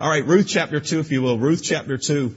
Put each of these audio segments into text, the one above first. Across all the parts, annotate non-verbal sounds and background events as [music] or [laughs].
All right, Ruth chapter 2, if you will. Ruth chapter 2.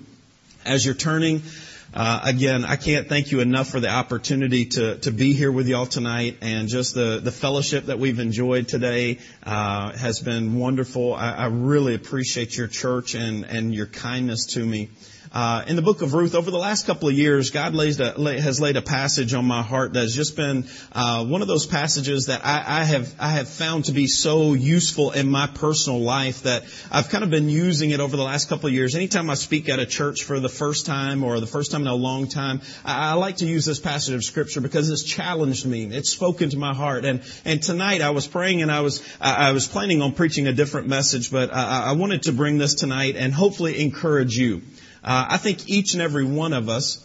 As you're turning, uh, again, I can't thank you enough for the opportunity to, to be here with y'all tonight and just the, the fellowship that we've enjoyed today, uh, has been wonderful. I, I really appreciate your church and, and your kindness to me. Uh, in the book of Ruth, over the last couple of years, God a, has laid a passage on my heart that's just been uh, one of those passages that I, I, have I have found to be so useful in my personal life that I've kind of been using it over the last couple of years. Anytime I speak at a church for the first time or the first time in a long time, I, I like to use this passage of Scripture because it's challenged me. It's spoken to my heart. And and tonight I was praying and I was I, I was planning on preaching a different message, but I wanted to bring this tonight and hopefully encourage you. Uh, I think each and every one of us,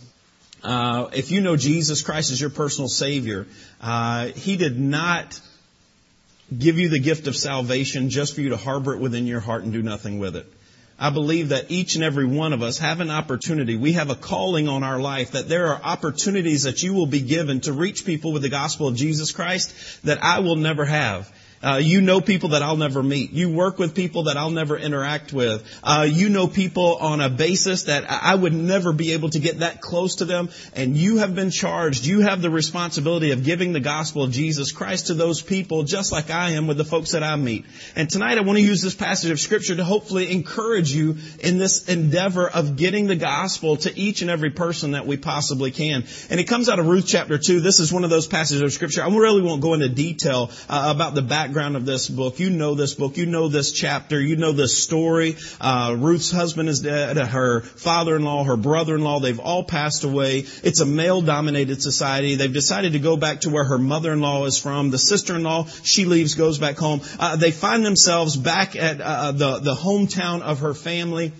uh, if you know Jesus Christ as your personal Savior, uh, He did not give you the gift of salvation just for you to harbor it within your heart and do nothing with it. I believe that each and every one of us have an opportunity. We have a calling on our life that there are opportunities that you will be given to reach people with the gospel of Jesus Christ that I will never have. Uh, you know people that I'll never meet. You work with people that I'll never interact with. Uh, you know people on a basis that I would never be able to get that close to them. And you have been charged. You have the responsibility of giving the gospel of Jesus Christ to those people, just like I am with the folks that I meet. And tonight I want to use this passage of scripture to hopefully encourage you in this endeavor of getting the gospel to each and every person that we possibly can. And it comes out of Ruth chapter two. This is one of those passages of scripture. I really won't go into detail uh, about the background background of this book. You know this book. You know this chapter. You know this story. Uh, Ruth's husband is dead. Her father-in-law, her brother-in-law, they've all passed away. It's a male-dominated society. They've decided to go back to where her mother-in-law is from. The sister-in-law, she leaves, goes back home. Uh, they find themselves back at uh, the the hometown of her family.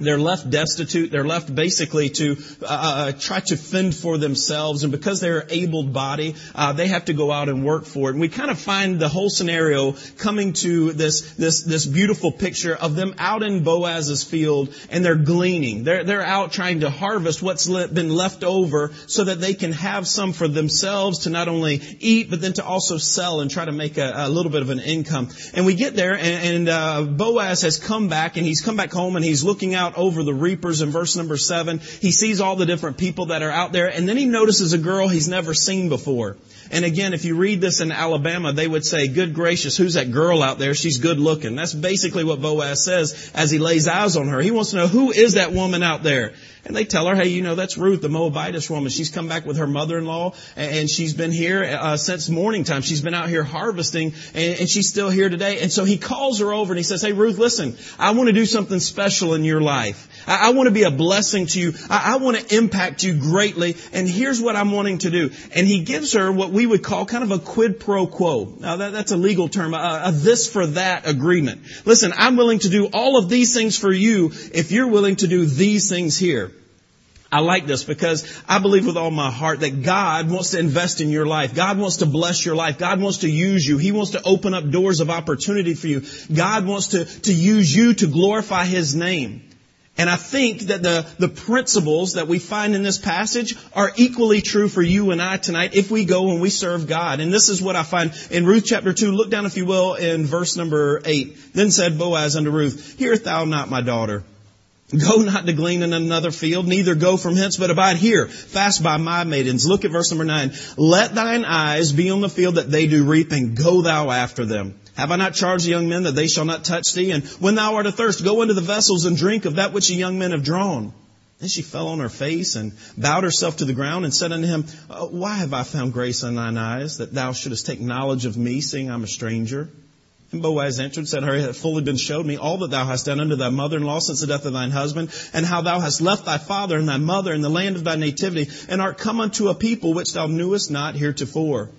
They're left destitute. They're left basically to uh, uh, try to fend for themselves, and because they're able body, uh, they have to go out and work for it. And we kind of find the whole scenario coming to this this this beautiful picture of them out in Boaz's field, and they're gleaning. They're they're out trying to harvest what's been left over, so that they can have some for themselves to not only eat, but then to also sell and try to make a, a little bit of an income. And we get there, and, and uh, Boaz has come back, and he's come back home, and he's looking out out over the reapers in verse number seven. He sees all the different people that are out there and then he notices a girl he's never seen before. And again, if you read this in Alabama, they would say, good gracious, who's that girl out there? She's good looking. That's basically what Boaz says as he lays eyes on her. He wants to know who is that woman out there? And they tell her, hey, you know, that's Ruth, the Moabitess woman. She's come back with her mother-in-law and she's been here uh, since morning time. She's been out here harvesting and, and she's still here today. And so he calls her over and he says, hey, Ruth, listen, I want to do something special in your life. I, I want to be a blessing to you. I, I want to impact you greatly. And here's what I'm wanting to do. And he gives her what we would call kind of a quid pro quo. Now that, that's a legal term, a, a this for that agreement. Listen, I'm willing to do all of these things for you if you're willing to do these things here. I like this because I believe with all my heart that God wants to invest in your life. God wants to bless your life. God wants to use you. He wants to open up doors of opportunity for you. God wants to, to use you to glorify His name. And I think that the, the principles that we find in this passage are equally true for you and I tonight if we go and we serve God. And this is what I find in Ruth chapter 2. Look down, if you will, in verse number 8. Then said Boaz unto Ruth, Hearest thou not, my daughter? Go not to glean in another field, neither go from hence, but abide here, fast by my maidens. Look at verse number nine. Let thine eyes be on the field that they do reap, and go thou after them. Have I not charged the young men that they shall not touch thee? And when thou art athirst, go into the vessels and drink of that which the young men have drawn. Then she fell on her face and bowed herself to the ground and said unto him, uh, Why have I found grace in thine eyes, that thou shouldest take knowledge of me, seeing I'm a stranger? And Boaz answered, said, Her hath fully been showed me all that thou hast done unto thy mother-in-law since the death of thine husband, and how thou hast left thy father and thy mother in the land of thy nativity, and art come unto a people which thou knewest not heretofore.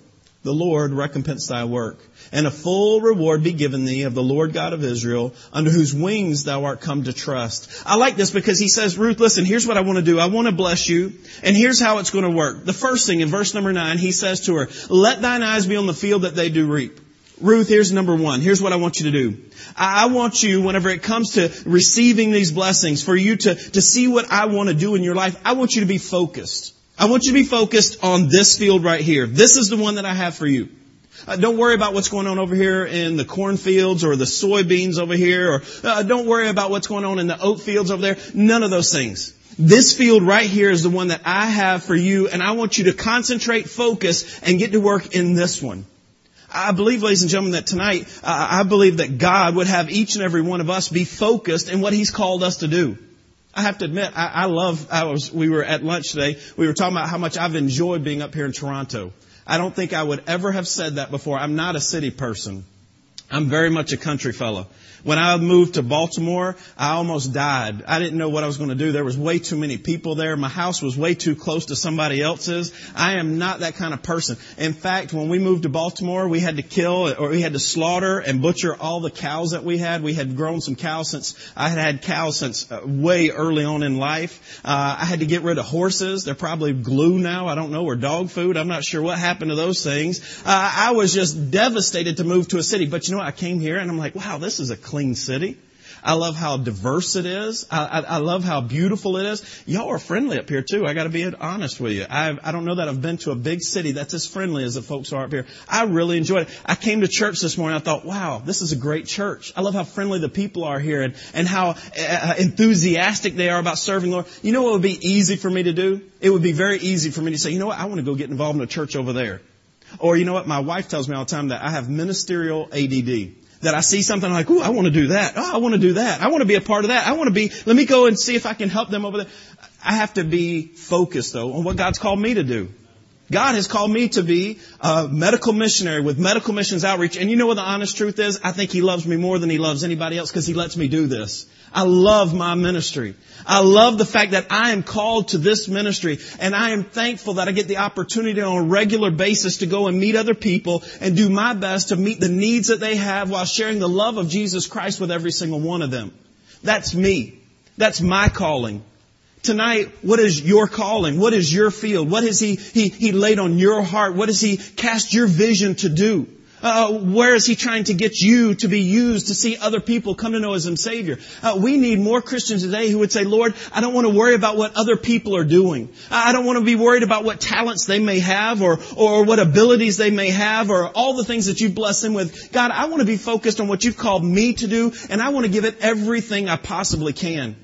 The Lord recompense thy work and a full reward be given thee of the Lord God of Israel, under whose wings thou art come to trust. I like this because he says, Ruth, listen, here's what I want to do. I want to bless you, and here's how it's going to work. The first thing in verse number nine, he says to her, let thine eyes be on the field that they do reap. Ruth, here's number one. Here's what I want you to do. I want you, whenever it comes to receiving these blessings, for you to, to see what I want to do in your life, I want you to be focused. I want you to be focused on this field right here. This is the one that I have for you. Uh, don't worry about what's going on over here in the cornfields or the soybeans over here, or uh, don't worry about what's going on in the oat fields over there. None of those things. This field right here is the one that I have for you, and I want you to concentrate, focus, and get to work in this one. I believe, ladies and gentlemen, that tonight, uh, I believe that God would have each and every one of us be focused in what He's called us to do. I have to admit, I, I love, I was, we were at lunch today, we were talking about how much I've enjoyed being up here in Toronto. I don't think I would ever have said that before. I'm not a city person. I'm very much a country fellow. When I moved to Baltimore, I almost died. I didn't know what I was going to do. There was way too many people there. My house was way too close to somebody else's. I am not that kind of person. In fact, when we moved to Baltimore, we had to kill or we had to slaughter and butcher all the cows that we had. We had grown some cows since I had had cows since uh, way early on in life. Uh, I had to get rid of horses. They're probably glue now. I don't know, or dog food. I'm not sure what happened to those things. Uh, I was just devastated to move to a city. But you know? I came here and I'm like, wow, this is a clean city. I love how diverse it is. I, I, I love how beautiful it is. Y'all are friendly up here too. I got to be honest with you. I've, I don't know that I've been to a big city that's as friendly as the folks are up here. I really enjoyed it. I came to church this morning. I thought, wow, this is a great church. I love how friendly the people are here and, and how uh, enthusiastic they are about serving Lord. You know what would be easy for me to do? It would be very easy for me to say, you know what? I want to go get involved in a church over there. Or you know what? My wife tells me all the time that I have ministerial ADD that I see something like, ooh, I want to do that. Oh, I want to do that. I want to be a part of that. I want to be, let me go and see if I can help them over there. I have to be focused though on what God's called me to do. God has called me to be a medical missionary with medical missions outreach. And you know what the honest truth is? I think He loves me more than He loves anybody else because He lets me do this. I love my ministry. I love the fact that I am called to this ministry and I am thankful that I get the opportunity on a regular basis to go and meet other people and do my best to meet the needs that they have while sharing the love of Jesus Christ with every single one of them. That's me. That's my calling. Tonight, what is your calling? What is your field? What has he, he, he laid on your heart? What has he cast your vision to do? Uh, where is he trying to get you to be used to see other people come to know as him Savior? Uh, we need more Christians today who would say, Lord, I don't want to worry about what other people are doing. I don't want to be worried about what talents they may have or, or what abilities they may have or all the things that you bless them with. God, I want to be focused on what you've called me to do and I want to give it everything I possibly can.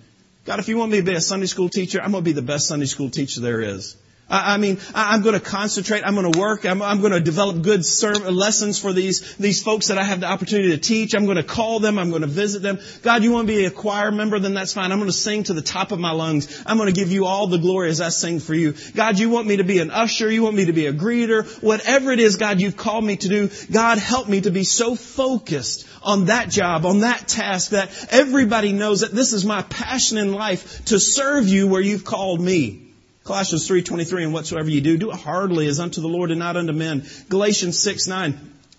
God, if you want me to be a Sunday school teacher, I'm going to be the best Sunday school teacher there is. I mean, I'm going to concentrate. I'm going to work. I'm, I'm going to develop good lessons for these, these folks that I have the opportunity to teach. I'm going to call them. I'm going to visit them. God, you want to be a choir member? Then that's fine. I'm going to sing to the top of my lungs. I'm going to give you all the glory as I sing for you. God, you want me to be an usher? You want me to be a greeter? Whatever it is, God, you've called me to do. God, help me to be so focused on that job, on that task that everybody knows that this is my passion in life to serve you where you've called me. Colossians 3.23, and whatsoever you do, do it heartily as unto the Lord and not unto men. Galatians 6.9,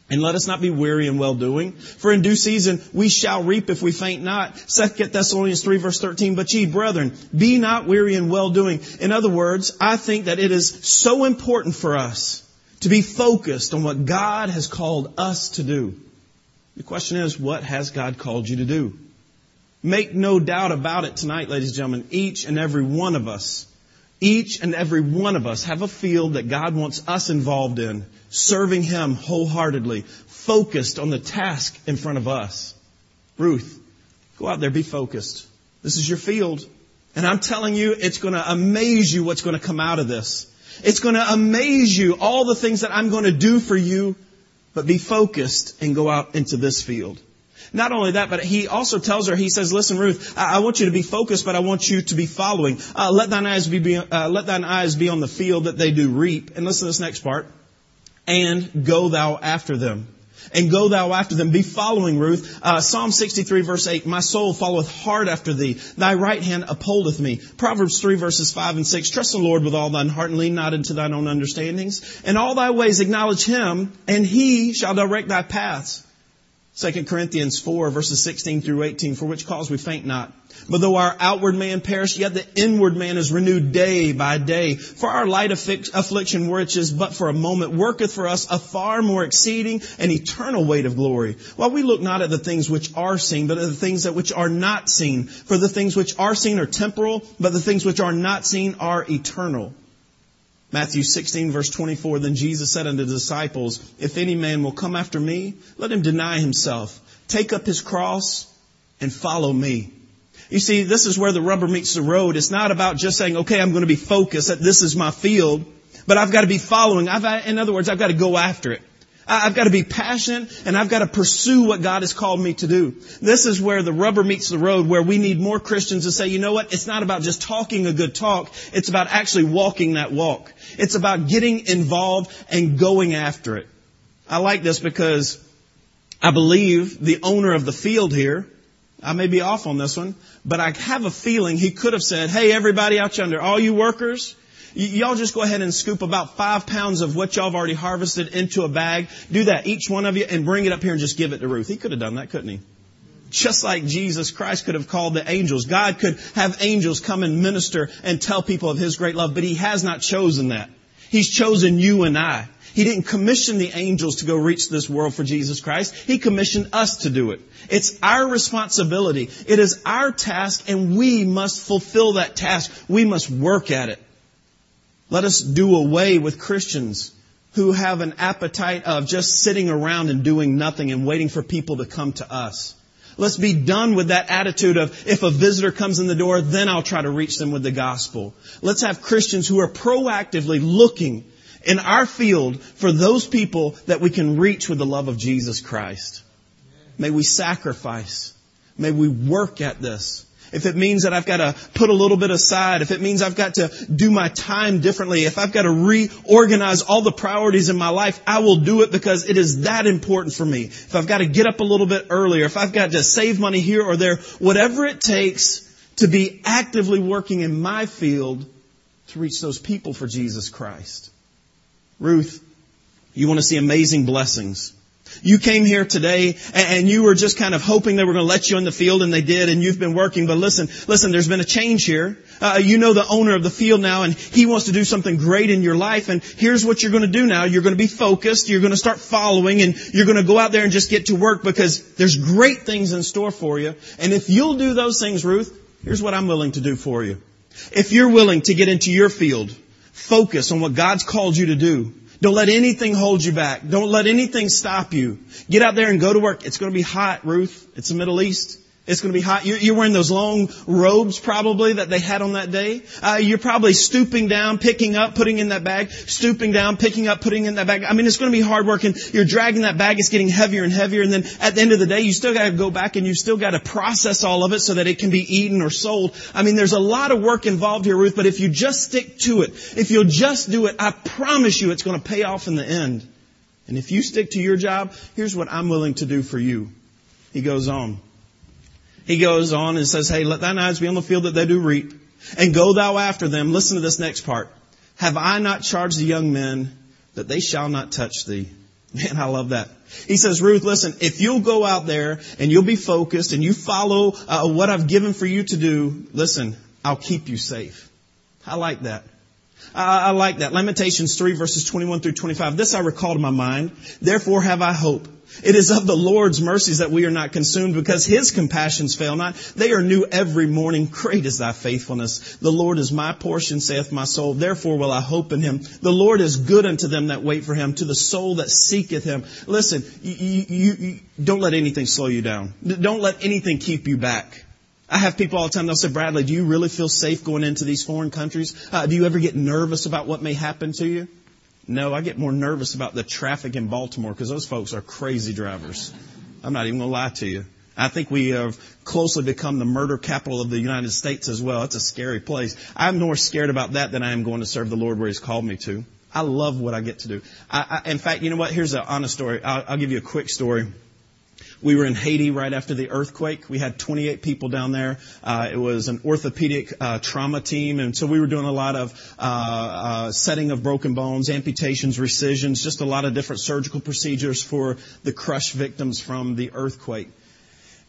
and let us not be weary in well doing. For in due season we shall reap if we faint not. Second Thessalonians 3 verse 13. But ye brethren, be not weary in well doing. In other words, I think that it is so important for us to be focused on what God has called us to do. The question is, what has God called you to do? Make no doubt about it tonight, ladies and gentlemen. Each and every one of us each and every one of us have a field that God wants us involved in, serving Him wholeheartedly, focused on the task in front of us. Ruth, go out there, be focused. This is your field. And I'm telling you, it's going to amaze you what's going to come out of this. It's going to amaze you all the things that I'm going to do for you, but be focused and go out into this field. Not only that, but he also tells her, he says, listen, Ruth, I, I want you to be focused, but I want you to be following. Uh, let thine eyes be, uh, let thine eyes be on the field that they do reap. And listen to this next part. And go thou after them. And go thou after them. Be following, Ruth. Uh, Psalm 63 verse 8. My soul followeth hard after thee. Thy right hand upholdeth me. Proverbs 3 verses 5 and 6. Trust the Lord with all thine heart and lean not into thine own understandings. In all thy ways acknowledge him and he shall direct thy paths. 2 Corinthians 4 verses 16 through 18, for which cause we faint not. But though our outward man perish, yet the inward man is renewed day by day. For our light affliction, which is but for a moment, worketh for us a far more exceeding and eternal weight of glory. While we look not at the things which are seen, but at the things that which are not seen. For the things which are seen are temporal, but the things which are not seen are eternal. Matthew 16 verse 24, then Jesus said unto the disciples, if any man will come after me, let him deny himself, take up his cross, and follow me. You see, this is where the rubber meets the road. It's not about just saying, okay, I'm going to be focused that this is my field, but I've got to be following. I've, in other words, I've got to go after it. I've got to be passionate and I've got to pursue what God has called me to do. This is where the rubber meets the road, where we need more Christians to say, you know what? It's not about just talking a good talk. It's about actually walking that walk. It's about getting involved and going after it. I like this because I believe the owner of the field here, I may be off on this one, but I have a feeling he could have said, hey everybody out yonder, all you workers, y'all just go ahead and scoop about five pounds of what y'all have already harvested into a bag. Do that, each one of you, and bring it up here and just give it to Ruth. He could have done that, couldn't he? Just like Jesus Christ could have called the angels. God could have angels come and minister and tell people of His great love, but He has not chosen that. He's chosen you and I. He didn't commission the angels to go reach this world for Jesus Christ. He commissioned us to do it. It's our responsibility. It is our task and we must fulfill that task. We must work at it. Let us do away with Christians who have an appetite of just sitting around and doing nothing and waiting for people to come to us. Let's be done with that attitude of if a visitor comes in the door, then I'll try to reach them with the gospel. Let's have Christians who are proactively looking in our field for those people that we can reach with the love of Jesus Christ. May we sacrifice. May we work at this. If it means that I've got to put a little bit aside, if it means I've got to do my time differently, if I've got to reorganize all the priorities in my life, I will do it because it is that important for me. If I've got to get up a little bit earlier, if I've got to save money here or there, whatever it takes to be actively working in my field to reach those people for Jesus Christ. Ruth, you want to see amazing blessings. You came here today and you were just kind of hoping they were going to let you in the field and they did and you've been working. But listen, listen, there's been a change here. Uh, you know the owner of the field now and he wants to do something great in your life. And here's what you're going to do now. You're going to be focused. You're going to start following and you're going to go out there and just get to work because there's great things in store for you. And if you'll do those things, Ruth, here's what I'm willing to do for you. If you're willing to get into your field, focus on what God's called you to do, don't let anything hold you back. Don't let anything stop you. Get out there and go to work. It's going to be hot, Ruth. It's the Middle East. It's going to be hot. You're, wearing those long robes probably that they had on that day. Uh, you're probably stooping down, picking up, putting in that bag, stooping down, picking up, putting in that bag. I mean, it's going to be hard work and you're dragging that bag. It's getting heavier and heavier. And then at the end of the day, you still got to go back and you still got to process all of it so that it can be eaten or sold. I mean, there's a lot of work involved here, Ruth, but if you just stick to it, if you'll just do it, I promise you it's going to pay off in the end. And if you stick to your job, here's what I'm willing to do for you. He goes on. He goes on and says, hey, let thine eyes be on the field that they do reap, and go thou after them. Listen to this next part. Have I not charged the young men that they shall not touch thee? Man, I love that. He says, Ruth, listen, if you'll go out there and you'll be focused and you follow uh, what I've given for you to do, listen, I'll keep you safe. I like that. I, I like that. Lamentations 3 verses 21 through 25. This I recall to my mind. Therefore have I hope. It is of the Lord's mercies that we are not consumed because His compassions fail not. They are new every morning. Great is thy faithfulness. The Lord is my portion, saith my soul. Therefore will I hope in Him. The Lord is good unto them that wait for Him, to the soul that seeketh Him. Listen, you, you, you don't let anything slow you down. Don't let anything keep you back. I have people all the time, they'll say, Bradley, do you really feel safe going into these foreign countries? Uh, do you ever get nervous about what may happen to you? No, I get more nervous about the traffic in Baltimore because those folks are crazy drivers. I'm not even going to lie to you. I think we have closely become the murder capital of the United States as well. It's a scary place. I'm more scared about that than I am going to serve the Lord where He's called me to. I love what I get to do. I, I, in fact, you know what? Here's an honest story. I'll, I'll give you a quick story. We were in Haiti right after the earthquake. We had 28 people down there. Uh, it was an orthopedic uh, trauma team, and so we were doing a lot of uh, uh, setting of broken bones, amputations, resections, just a lot of different surgical procedures for the crushed victims from the earthquake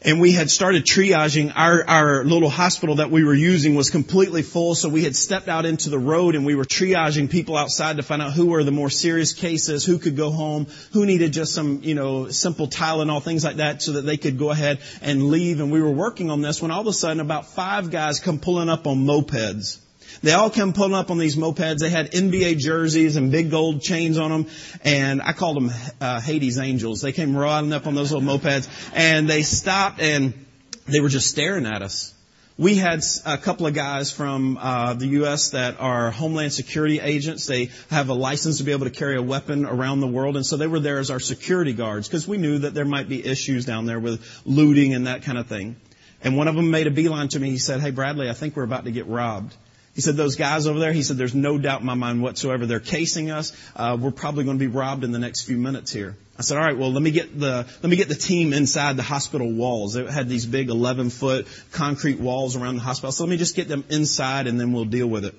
and we had started triaging. Our, our little hospital that we were using was completely full so we had stepped out into the road and we were triaging people outside to find out who were the more serious cases who could go home who needed just some you know simple tylenol things like that so that they could go ahead and leave. And we were working on this when all of a sudden about five guys come pulling up on mopeds They all come pulling up on these mopeds. They had NBA jerseys and big gold chains on them. And I called them uh, Hades Angels. They came riding up on those little mopeds and they stopped and they were just staring at us. We had a couple of guys from uh, the U.S. that are Homeland Security agents. They have a license to be able to carry a weapon around the world, and so they were there as our security guards because we knew that there might be issues down there with looting and that kind of thing. And one of them made a beeline to me. He said, "Hey, Bradley, I think we're about to get robbed." He said, those guys over there, he said, there's no doubt in my mind whatsoever. They're casing us. Uh, we're probably going to be robbed in the next few minutes here. I said, all right, well, let me get the, let me get the team inside the hospital walls. It had these big 11 foot concrete walls around the hospital. So let me just get them inside and then we'll deal with it.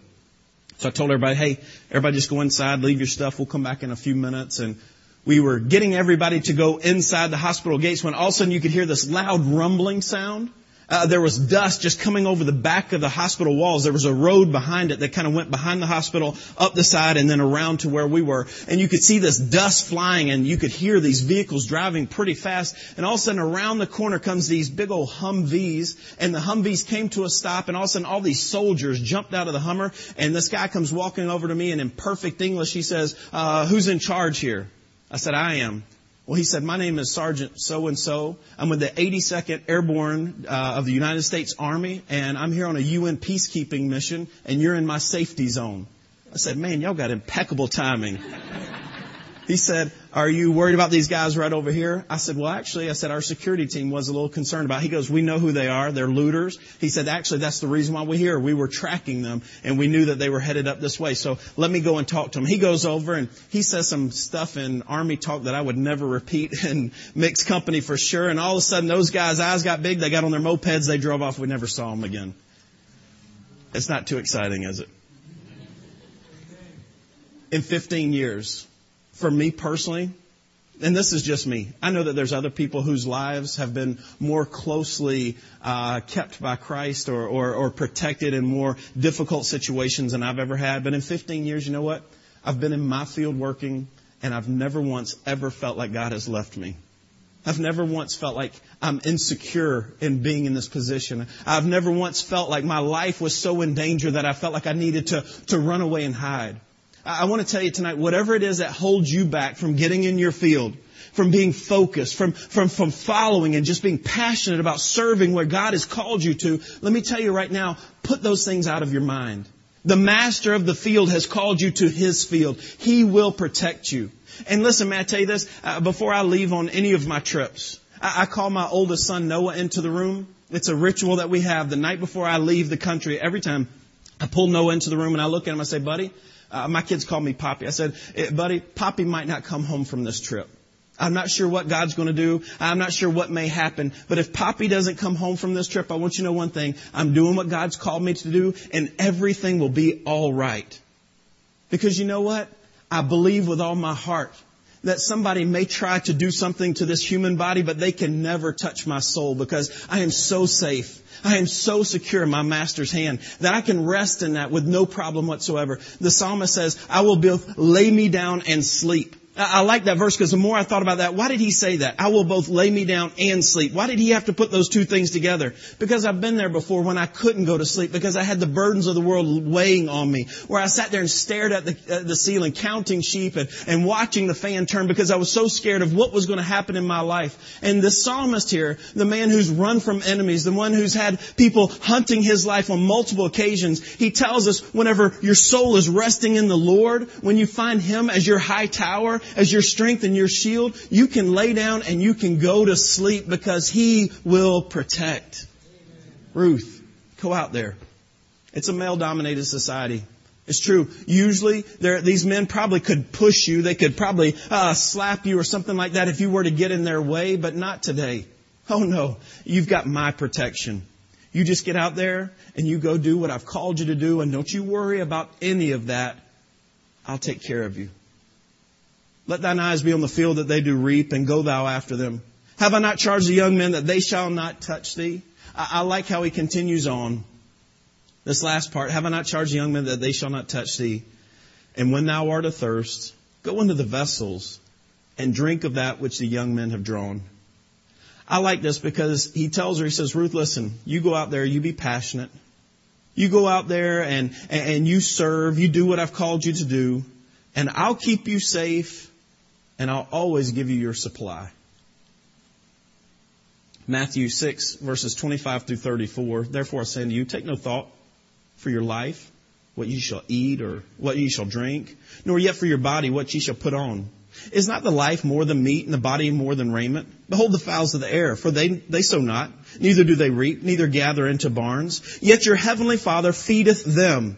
So I told everybody, hey, everybody just go inside, leave your stuff. We'll come back in a few minutes. And we were getting everybody to go inside the hospital gates when all of a sudden you could hear this loud rumbling sound. Uh, there was dust just coming over the back of the hospital walls. There was a road behind it that kind of went behind the hospital, up the side, and then around to where we were. And you could see this dust flying, and you could hear these vehicles driving pretty fast. And all of a sudden, around the corner comes these big old Humvees, and the Humvees came to a stop, and all of a sudden, all these soldiers jumped out of the Hummer, and this guy comes walking over to me, and in perfect English, he says, uh, "Who's in charge here?" I said, "I am." Well, he said, my name is Sergeant so and so. I'm with the 82nd Airborne uh, of the United States Army, and I'm here on a UN peacekeeping mission, and you're in my safety zone. I said, man, y'all got impeccable timing. He said, are you worried about these guys right over here? I said, well, actually, I said, our security team was a little concerned about. It. He goes, we know who they are. They're looters. He said, actually, that's the reason why we're here. We were tracking them and we knew that they were headed up this way. So let me go and talk to them. He goes over and he says some stuff in army talk that I would never repeat [laughs] in mixed company for sure. And all of a sudden, those guys' eyes got big. They got on their mopeds. They drove off. We never saw them again. It's not too exciting, is it? In 15 years, for me personally, and this is just me. I know that there's other people whose lives have been more closely uh, kept by Christ or, or, or protected in more difficult situations than I've ever had. But in 15 years, you know what? I've been in my field working, and I've never once ever felt like God has left me. I've never once felt like I'm insecure in being in this position. I've never once felt like my life was so in danger that I felt like I needed to, to run away and hide. I want to tell you tonight, whatever it is that holds you back from getting in your field, from being focused, from, from, from following and just being passionate about serving where God has called you to, let me tell you right now, put those things out of your mind. The master of the field has called you to his field. He will protect you. And listen, may I tell you this? Uh, before I leave on any of my trips, I, I call my oldest son Noah into the room. It's a ritual that we have the night before I leave the country. Every time I pull Noah into the room and I look at him, I say, buddy, uh, my kids call me Poppy. I said, eh, buddy, Poppy might not come home from this trip. I'm not sure what God's going to do. I'm not sure what may happen. But if Poppy doesn't come home from this trip, I want you to know one thing. I'm doing what God's called me to do and everything will be all right. Because you know what? I believe with all my heart that somebody may try to do something to this human body, but they can never touch my soul because I am so safe. I am so secure in my master's hand that I can rest in that with no problem whatsoever. The psalmist says, I will both lay me down and sleep. I like that verse because the more I thought about that, why did he say that? I will both lay me down and sleep. Why did he have to put those two things together? Because I've been there before when I couldn't go to sleep because I had the burdens of the world weighing on me. Where I sat there and stared at the, at the ceiling counting sheep and, and watching the fan turn because I was so scared of what was going to happen in my life. And the psalmist here, the man who's run from enemies, the one who's had people hunting his life on multiple occasions, he tells us whenever your soul is resting in the Lord, when you find him as your high tower, as your strength and your shield, you can lay down and you can go to sleep because He will protect. Ruth, go out there. It's a male dominated society. It's true. Usually, these men probably could push you. They could probably uh, slap you or something like that if you were to get in their way, but not today. Oh no, you've got my protection. You just get out there and you go do what I've called you to do, and don't you worry about any of that. I'll take care of you. Let thine eyes be on the field that they do reap, and go thou after them. Have I not charged the young men that they shall not touch thee? I, I like how he continues on. This last part, have I not charged the young men that they shall not touch thee? And when thou art athirst, go into the vessels and drink of that which the young men have drawn. I like this because he tells her, he says, Ruth, listen, you go out there, you be passionate. You go out there and, and you serve, you do what I've called you to do, and I'll keep you safe, and I'll always give you your supply. Matthew 6 verses 25 through 34. Therefore I say to you, take no thought for your life, what you shall eat or what you shall drink, nor yet for your body what ye shall put on. Is not the life more than meat and the body more than raiment? Behold the fowls of the air, for they, they sow not, neither do they reap, neither gather into barns. Yet your heavenly Father feedeth them.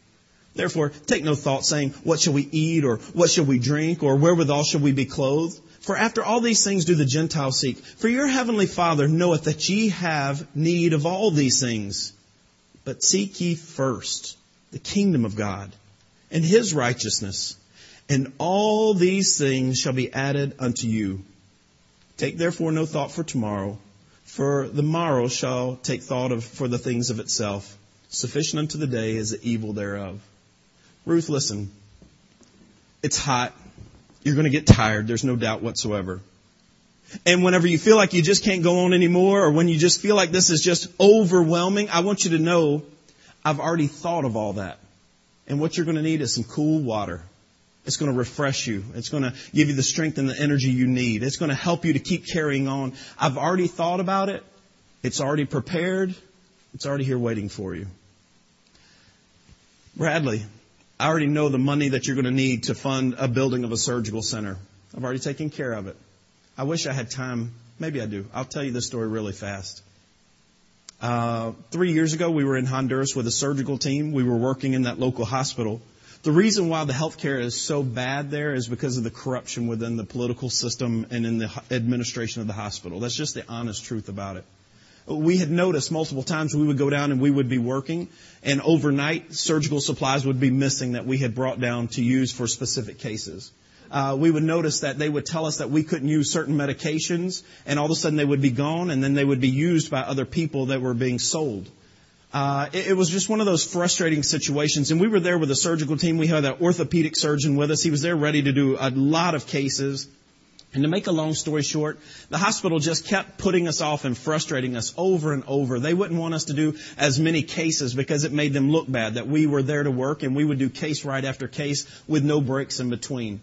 Therefore, take no thought saying, what shall we eat, or what shall we drink, or wherewithal shall we be clothed? For after all these things do the Gentiles seek. For your heavenly Father knoweth that ye have need of all these things. But seek ye first the kingdom of God and his righteousness, and all these things shall be added unto you. Take therefore no thought for tomorrow, for the morrow shall take thought of, for the things of itself. Sufficient unto the day is the evil thereof. Ruth, listen. It's hot. You're going to get tired. There's no doubt whatsoever. And whenever you feel like you just can't go on anymore, or when you just feel like this is just overwhelming, I want you to know I've already thought of all that. And what you're going to need is some cool water. It's going to refresh you. It's going to give you the strength and the energy you need. It's going to help you to keep carrying on. I've already thought about it. It's already prepared. It's already here waiting for you. Bradley, I already know the money that you're going to need to fund a building of a surgical center. I've already taken care of it. I wish I had time. Maybe I do. I'll tell you this story really fast. Uh, three years ago, we were in Honduras with a surgical team. We were working in that local hospital. The reason why the healthcare is so bad there is because of the corruption within the political system and in the administration of the hospital. That's just the honest truth about it we had noticed multiple times we would go down and we would be working and overnight surgical supplies would be missing that we had brought down to use for specific cases. Uh, we would notice that they would tell us that we couldn't use certain medications and all of a sudden they would be gone and then they would be used by other people that were being sold. Uh, it, it was just one of those frustrating situations and we were there with a surgical team. We had an orthopedic surgeon with us. He was there ready to do a lot of cases. And to make a long story short, the hospital just kept putting us off and frustrating us over and over. They wouldn't want us to do as many cases because it made them look bad that we were there to work and we would do case right after case with no breaks in between.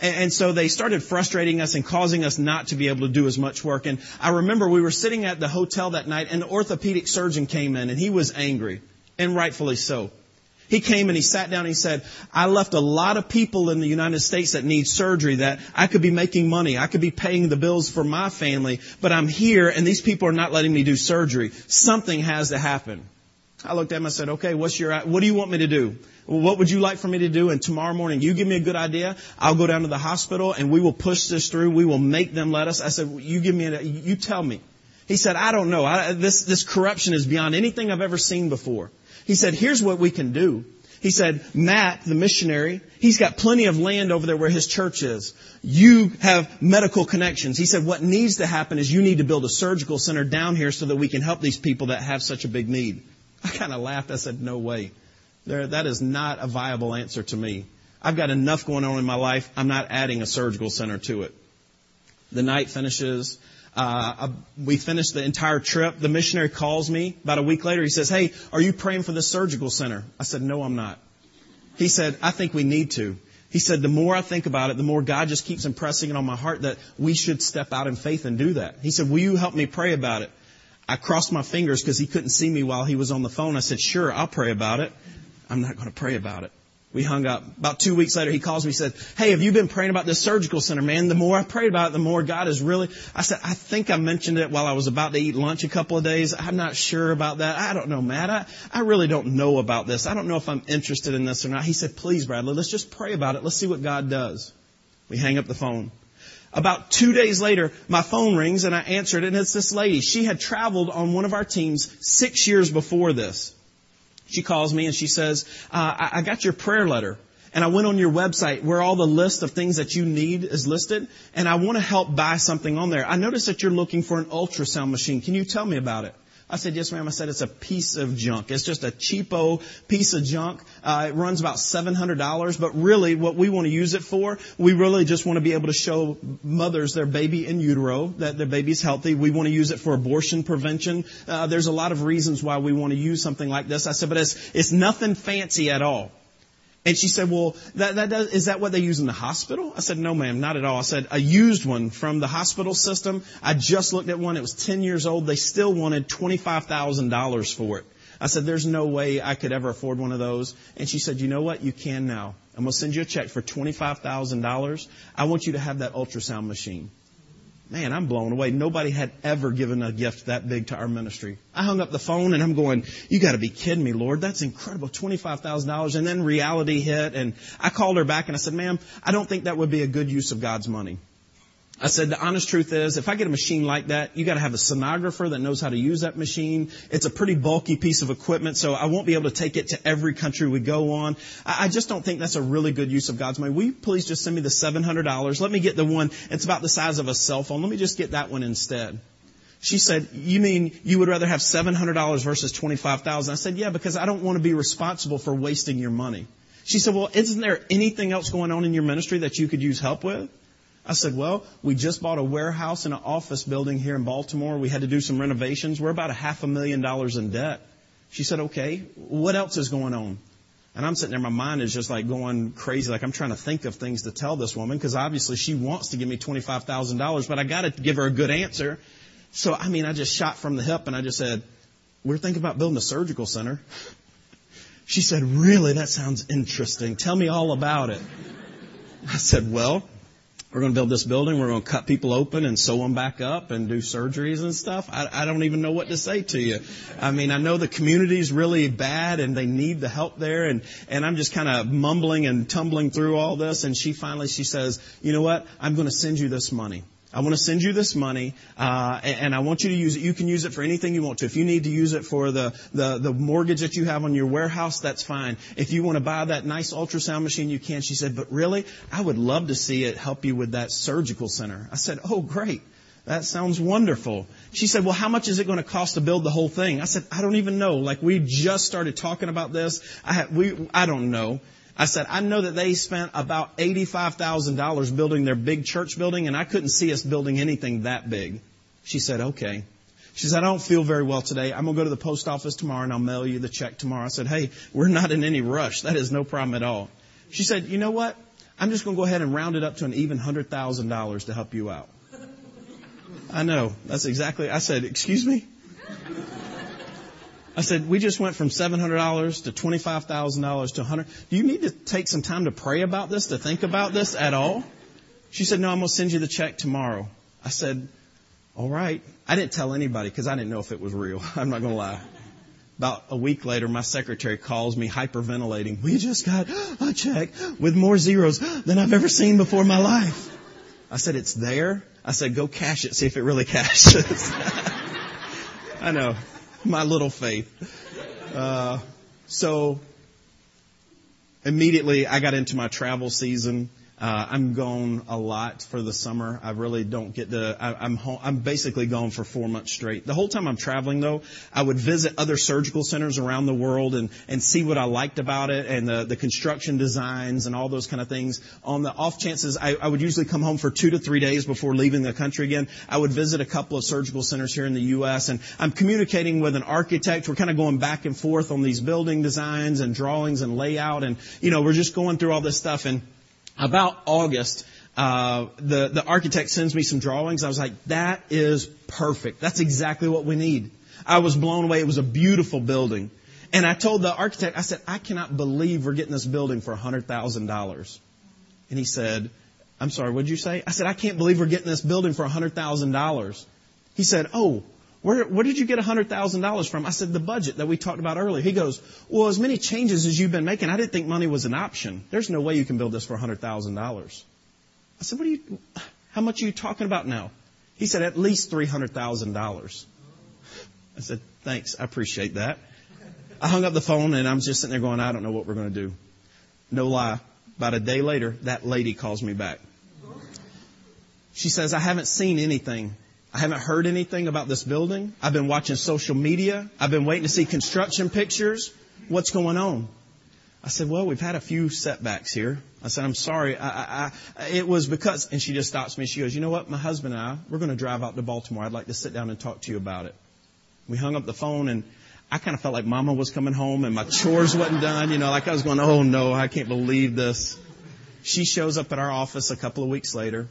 And, so they started frustrating us and causing us not to be able to do as much work. And I remember we were sitting at the hotel that night and the orthopedic surgeon came in and he was angry and rightfully so. He came and he sat down and he said, I left a lot of people in the United States that need surgery that I could be making money. I could be paying the bills for my family, but I'm here and these people are not letting me do surgery. Something has to happen. I looked at him and said, okay, what's your, what do you want me to do? what would you like for me to do? And tomorrow morning, you give me a good idea. I'll go down to the hospital and we will push this through. We will make them let us. I said, you give me a, you tell me. He said, I don't know. I, this, this corruption is beyond anything I've ever seen before. He said, here's what we can do. He said, Matt, the missionary, he's got plenty of land over there where his church is. You have medical connections. He said, what needs to happen is you need to build a surgical center down here so that we can help these people that have such a big need. I kind of laughed. I said, no way. There, that is not a viable answer to me. I've got enough going on in my life. I'm not adding a surgical center to it. The night finishes. Uh, we finished the entire trip. The missionary calls me about a week later. He says, Hey, are you praying for the surgical center? I said, No, I'm not. He said, I think we need to. He said, the more I think about it, the more God just keeps impressing it on my heart that we should step out in faith and do that. He said, will you help me pray about it? I crossed my fingers because he couldn't see me while he was on the phone. I said, sure, I'll pray about it. I'm not going to pray about it. We hung up. About two weeks later, he calls me, he said, Hey, have you been praying about this surgical center, man? The more I prayed about it, the more God is really, I said, I think I mentioned it while I was about to eat lunch a couple of days. I'm not sure about that. I don't know, Matt. I, I really don't know about this. I don't know if I'm interested in this or not. He said, please, Bradley, let's just pray about it. Let's see what God does. We hang up the phone. About two days later, my phone rings and I answered and it's this lady. She had traveled on one of our teams six years before this. She calls me and she says, uh, I, I got your prayer letter and I went on your website where all the list of things that you need is listed, and I want to help buy something on there. I noticed that you're looking for an ultrasound machine. Can you tell me about it? I said, yes, ma'am. I said, it's a piece of junk. It's just a cheapo piece of junk. Uh, it runs about $700, but really what we want to use it for, we really just want to be able to show mothers their baby in utero, that their baby's healthy. We want to use it for abortion prevention. Uh, there's a lot of reasons why we want to use something like this. I said, but it's, it's nothing fancy at all. And she said, well, that, that does, is that what they use in the hospital? I said, no ma'am, not at all. I said, a used one from the hospital system. I just looked at one. It was 10 years old. They still wanted $25,000 for it. I said, there's no way I could ever afford one of those. And she said, you know what? You can now. I'm going to send you a check for $25,000. I want you to have that ultrasound machine. Man, I'm blown away. Nobody had ever given a gift that big to our ministry. I hung up the phone and I'm going, you gotta be kidding me, Lord. That's incredible. $25,000. And then reality hit and I called her back and I said, ma'am, I don't think that would be a good use of God's money. I said, the honest truth is, if I get a machine like that, you gotta have a sonographer that knows how to use that machine. It's a pretty bulky piece of equipment, so I won't be able to take it to every country we go on. I just don't think that's a really good use of God's money. Will you please just send me the $700? Let me get the one, it's about the size of a cell phone. Let me just get that one instead. She said, you mean you would rather have $700 versus 25000 I said, yeah, because I don't want to be responsible for wasting your money. She said, well, isn't there anything else going on in your ministry that you could use help with? I said, well, we just bought a warehouse and an office building here in Baltimore. We had to do some renovations. We're about a half a million dollars in debt. She said, okay, what else is going on? And I'm sitting there, my mind is just like going crazy. Like I'm trying to think of things to tell this woman because obviously she wants to give me $25,000, but I got to give her a good answer. So, I mean, I just shot from the hip and I just said, we're thinking about building a surgical center. She said, really? That sounds interesting. Tell me all about it. I said, well, we're going to build this building. We're going to cut people open and sew them back up and do surgeries and stuff. I, I don't even know what to say to you. I mean, I know the community's really bad and they need the help there. And, and I'm just kind of mumbling and tumbling through all this. And she finally, she says, you know what? I'm going to send you this money. I want to send you this money, uh, and I want you to use it. You can use it for anything you want to. If you need to use it for the, the, the mortgage that you have on your warehouse, that's fine. If you want to buy that nice ultrasound machine, you can. She said, but really, I would love to see it help you with that surgical center. I said, oh, great. That sounds wonderful. She said, well, how much is it going to cost to build the whole thing? I said, I don't even know. Like we just started talking about this. I have, we, I don't know. I said, I know that they spent about $85,000 building their big church building, and I couldn't see us building anything that big. She said, okay. She said, I don't feel very well today. I'm going to go to the post office tomorrow and I'll mail you the check tomorrow. I said, hey, we're not in any rush. That is no problem at all. She said, you know what? I'm just going to go ahead and round it up to an even $100,000 to help you out. [laughs] I know. That's exactly, I said, excuse me? I said, we just went from $700 to $25,000 to 100. Do you need to take some time to pray about this, to think about this at all? She said, no, I'm going to send you the check tomorrow. I said, all right. I didn't tell anybody because I didn't know if it was real. [laughs] I'm not going to lie. About a week later, my secretary calls me hyperventilating. We just got [gasps] a check with more zeros than I've ever seen before in my life. I said, it's there. I said, go cash it, see if it really [laughs] cashes. [laughs] I know [laughs] my little faith. Uh, so immediately I got into my travel season. Uh, I'm gone a lot for the summer. I really don't get to. I, I'm home, I'm basically gone for four months straight. The whole time I'm traveling, though, I would visit other surgical centers around the world and and see what I liked about it and the the construction designs and all those kind of things. On the off chances, I, I would usually come home for two to three days before leaving the country again. I would visit a couple of surgical centers here in the U.S. and I'm communicating with an architect. We're kind of going back and forth on these building designs and drawings and layout, and you know we're just going through all this stuff and about August, uh, the the architect sends me some drawings. I was like, that is perfect. That's exactly what we need. I was blown away. It was a beautiful building, and I told the architect, I said, I cannot believe we're getting this building for a hundred thousand dollars. And he said, I'm sorry, what did you say? I said, I can't believe we're getting this building for a hundred thousand dollars. He said, Oh, where, where did you get $100,000 from? I said, the budget that we talked about earlier. He goes, well, as many changes as you've been making, I didn't think money was an option. There's no way you can build this for $100,000. I said, what are you, how much are you talking about now? He said, at least $300,000. I said, thanks. I appreciate that. I hung up the phone and I'm just sitting there going, I don't know what we're going to do. No lie. About a day later, that lady calls me back. She says, I haven't seen anything. I haven't heard anything about this building. I've been watching social media. I've been waiting to see construction pictures. What's going on? I said, well, we've had a few setbacks here. I said, I'm sorry. I, I, I, it was because, and she just stops me. She goes, you know what? My husband and I, we're going to drive out to Baltimore. I'd like to sit down and talk to you about it. We hung up the phone and I kind of felt like mama was coming home and my chores wasn't done. You know, like I was going, oh no, I can't believe this. She shows up at our office a couple of weeks later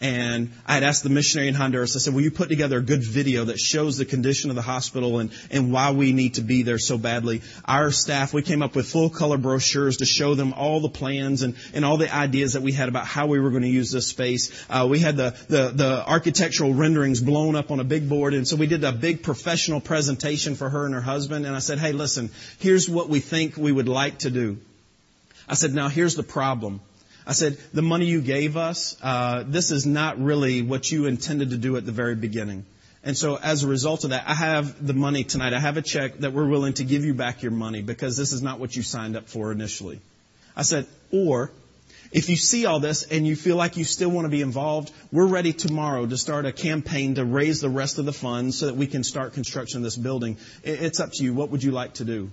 and I had asked the missionary in Honduras, I said, will you put together a good video that shows the condition of the hospital and, and why we need to be there so badly? Our staff, we came up with full color brochures to show them all the plans and, and all the ideas that we had about how we were going to use this space. Uh, we had the, the, the architectural renderings blown up on a big board and so we did a big professional presentation for her and her husband and I said, hey listen, here's what we think we would like to do. I said, now here's the problem I said, the money you gave us, uh, this is not really what you intended to do at the very beginning. And so as a result of that, I have the money tonight. I have a check that we're willing to give you back your money because this is not what you signed up for initially. I said, or if you see all this and you feel like you still want to be involved, we're ready tomorrow to start a campaign to raise the rest of the funds so that we can start construction of this building. It's up to you. What would you like to do?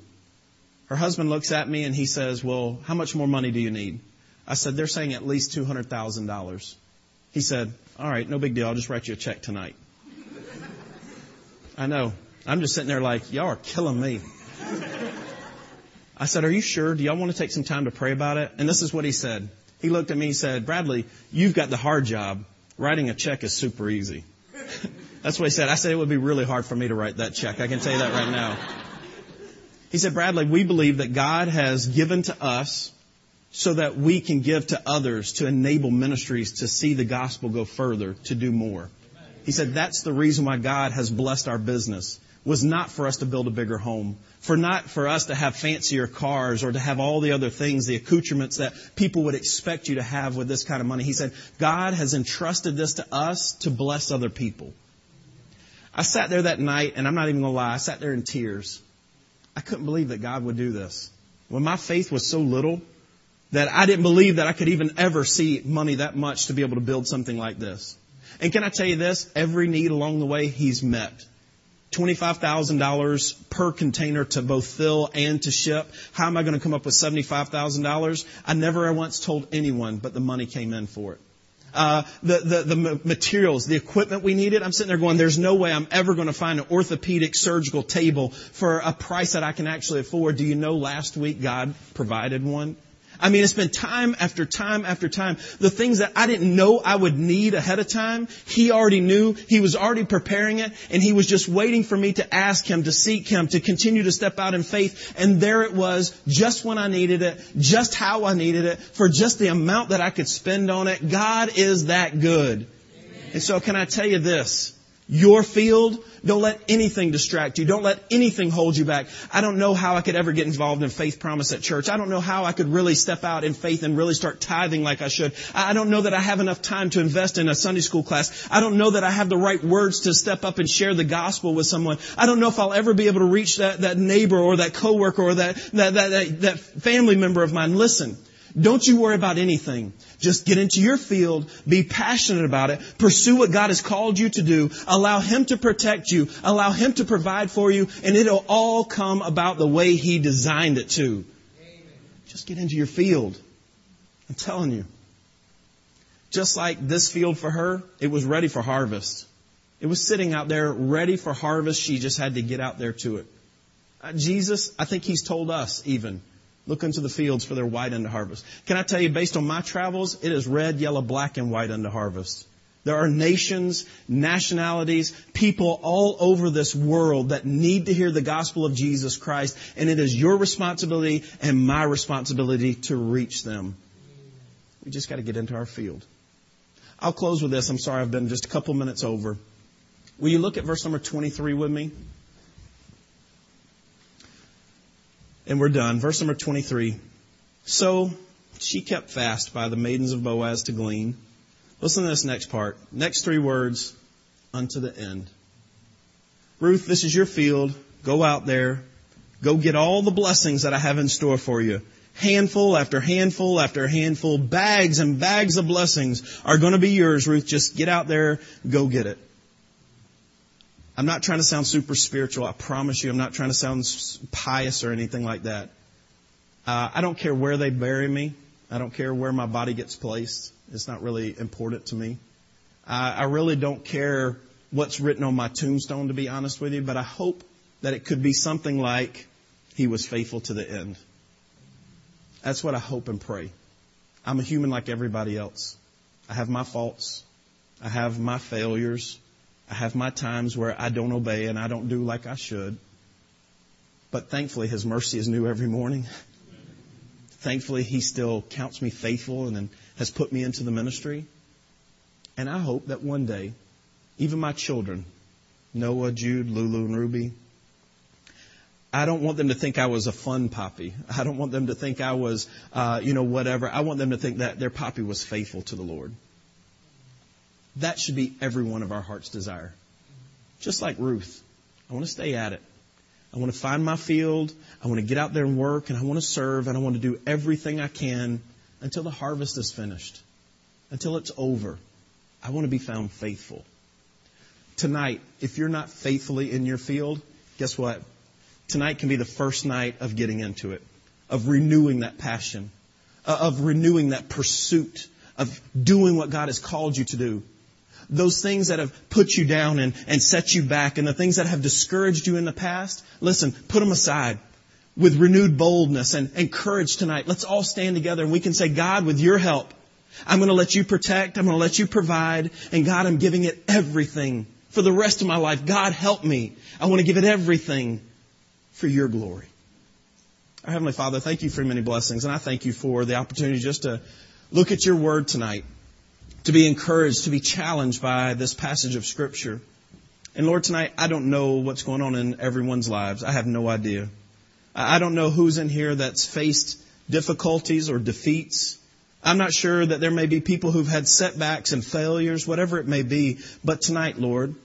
Her husband looks at me and he says, well, how much more money do you need? I said, they're saying at least $200,000. He said, all right, no big deal. I'll just write you a check tonight. I know. I'm just sitting there like, y'all are killing me. I said, are you sure? Do y'all want to take some time to pray about it? And this is what he said. He looked at me and said, Bradley, you've got the hard job. Writing a check is super easy. [laughs] That's what he said. I said it would be really hard for me to write that check. I can tell you that right now. He said, Bradley, we believe that God has given to us so that we can give to others to enable ministries to see the gospel go further, to do more. He said that's the reason why God has blessed our business was not for us to build a bigger home, for not for us to have fancier cars or to have all the other things, the accoutrements that people would expect you to have with this kind of money. He said, God has entrusted this to us to bless other people. I sat there that night, and I'm not even going to lie, I sat there in tears. I couldn't believe that God would do this. When my faith was so little, that I didn't believe that I could even ever see money that much to be able to build something like this. And can I tell you this? Every need along the way, he's met. $25,000 per container to both fill and to ship. How am I going to come up with $75,000? I never once told anyone, but the money came in for it. Uh, the, the, the materials, the equipment we needed, I'm sitting there going, there's no way I'm ever going to find an orthopedic surgical table for a price that I can actually afford. Do you know last week God provided one? I mean, it's been time after time after time. The things that I didn't know I would need ahead of time, He already knew. He was already preparing it, and He was just waiting for me to ask Him, to seek Him, to continue to step out in faith. And there it was, just when I needed it, just how I needed it, for just the amount that I could spend on it. God is that good. And so can I tell you this? Your field, don't let anything distract you. Don't let anything hold you back. I don't know how I could ever get involved in faith promise at church. I don't know how I could really step out in faith and really start tithing like I should. I don't know that I have enough time to invest in a Sunday school class. I don't know that I have the right words to step up and share the gospel with someone. I don't know if I'll ever be able to reach that, that neighbor or that coworker or that, that, that, that, that family member of mine. Listen. Don't you worry about anything. Just get into your field, be passionate about it, pursue what God has called you to do, allow Him to protect you, allow Him to provide for you, and it'll all come about the way He designed it to. Amen. Just get into your field. I'm telling you. Just like this field for her, it was ready for harvest. It was sitting out there ready for harvest. She just had to get out there to it. Uh, Jesus, I think He's told us even, Look into the fields for they're white unto harvest. Can I tell you, based on my travels, it is red, yellow, black, and white unto harvest. There are nations, nationalities, people all over this world that need to hear the gospel of Jesus Christ, and it is your responsibility and my responsibility to reach them. We just got to get into our field. I'll close with this. I'm sorry I've been just a couple minutes over. Will you look at verse number 23 with me? And we're done. Verse number 23. So she kept fast by the maidens of Boaz to glean. Listen to this next part. Next three words, unto the end. Ruth, this is your field. Go out there. Go get all the blessings that I have in store for you. Handful after handful after handful, bags and bags of blessings are going to be yours, Ruth. Just get out there, go get it. I'm not trying to sound super spiritual. I promise you, I'm not trying to sound pious or anything like that. Uh, I don't care where they bury me. I don't care where my body gets placed. It's not really important to me. Uh, I really don't care what's written on my tombstone, to be honest with you, but I hope that it could be something like, He was faithful to the end. That's what I hope and pray. I'm a human like everybody else. I have my faults. I have my failures. I have my times where I don't obey and I don't do like I should. But thankfully, His mercy is new every morning. thankfully, He still counts me faithful and has put me into the ministry. And I hope that one day, even my children, Noah, Jude, Lulu, and Ruby, I don't want them to think I was a fun poppy. I don't want them to think I was, uh, you know, whatever. I want them to think that their poppy was faithful to the Lord. That should be every one of our heart's desire. Just like Ruth. I want to stay at it. I want to find my field. I want to get out there and work and I want to serve and I want to do everything I can until the harvest is finished, until it's over. I want to be found faithful. Tonight, if you're not faithfully in your field, guess what? Tonight can be the first night of getting into it, of renewing that passion, uh, of renewing that pursuit, of doing what God has called you to do those things that have put you down and, and set you back and the things that have discouraged you in the past, listen, put them aside with renewed boldness and, and courage tonight. Let's all stand together and we can say, God, with your help, I'm going to let you protect. I'm going to let you provide. And God, I'm giving it everything for the rest of my life. God, help me. I want to give it everything for your glory. Our Heavenly Father, thank you for many blessings. And I thank you for the opportunity just to look at your word tonight to be encouraged, to be challenged by this passage of Scripture. And Lord, tonight, I don't know what's going on in everyone's lives. I have no idea. I don't know who's in here that's faced difficulties or defeats. I'm not sure that there may be people who've had setbacks and failures, whatever it may be. But tonight, Lord,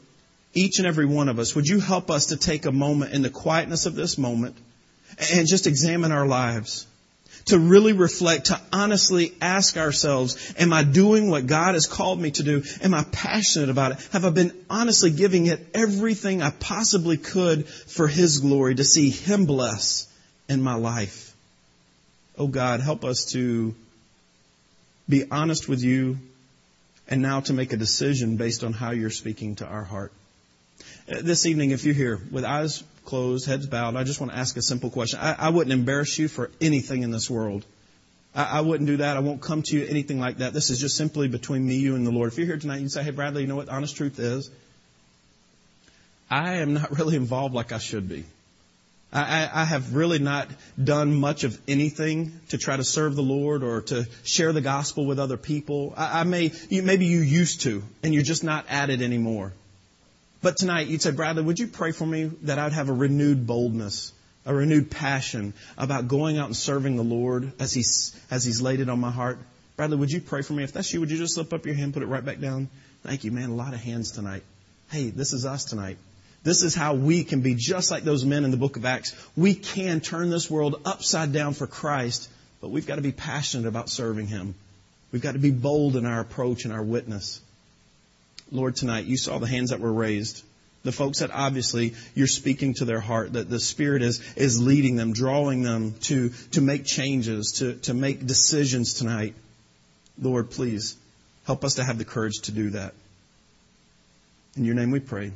each and every one of us, would you help us to take a moment in the quietness of this moment and just examine our lives? To really reflect, to honestly ask ourselves, am I doing what God has called me to do? Am I passionate about it? Have I been honestly giving it everything I possibly could for His glory to see Him bless in my life? Oh God, help us to be honest with you and now to make a decision based on how you're speaking to our heart. Uh, this evening, if you're here with eyes closed, heads bowed, I just want to ask a simple question. I, I wouldn't embarrass you for anything in this world. I, I, wouldn't do that. I won't come to you anything like that. This is just simply between me, you, and the Lord. If you're here tonight, you say, "Hey, Bradley, you know what the honest truth is? I am not [laughs] really involved like I should be. I, I have really not done much of anything to try to serve the Lord or to share the gospel with other people. I, I may, you, maybe you used to, and you're just not at it anymore. But tonight you'd say, Bradley, would you pray for me that I'd have a renewed boldness, a renewed passion about going out and serving the Lord as He's, as He's laid it on my heart? Bradley, would you pray for me? If that's you, would you just slip up your hand, put it right back down? Thank you, man. A lot of hands tonight. Hey, this is us tonight. This is how we can be just like those men in the book of Acts. We can turn this world upside down for Christ, but we've got to be passionate about serving Him. We've got to be bold in our approach and our witness. Lord, tonight you saw the hands that were raised. The folks that obviously you're speaking to their heart, that the Spirit is, is leading them, drawing them to, to make changes, to, to make decisions tonight. Lord, please help us to have the courage to do that. In your name we pray.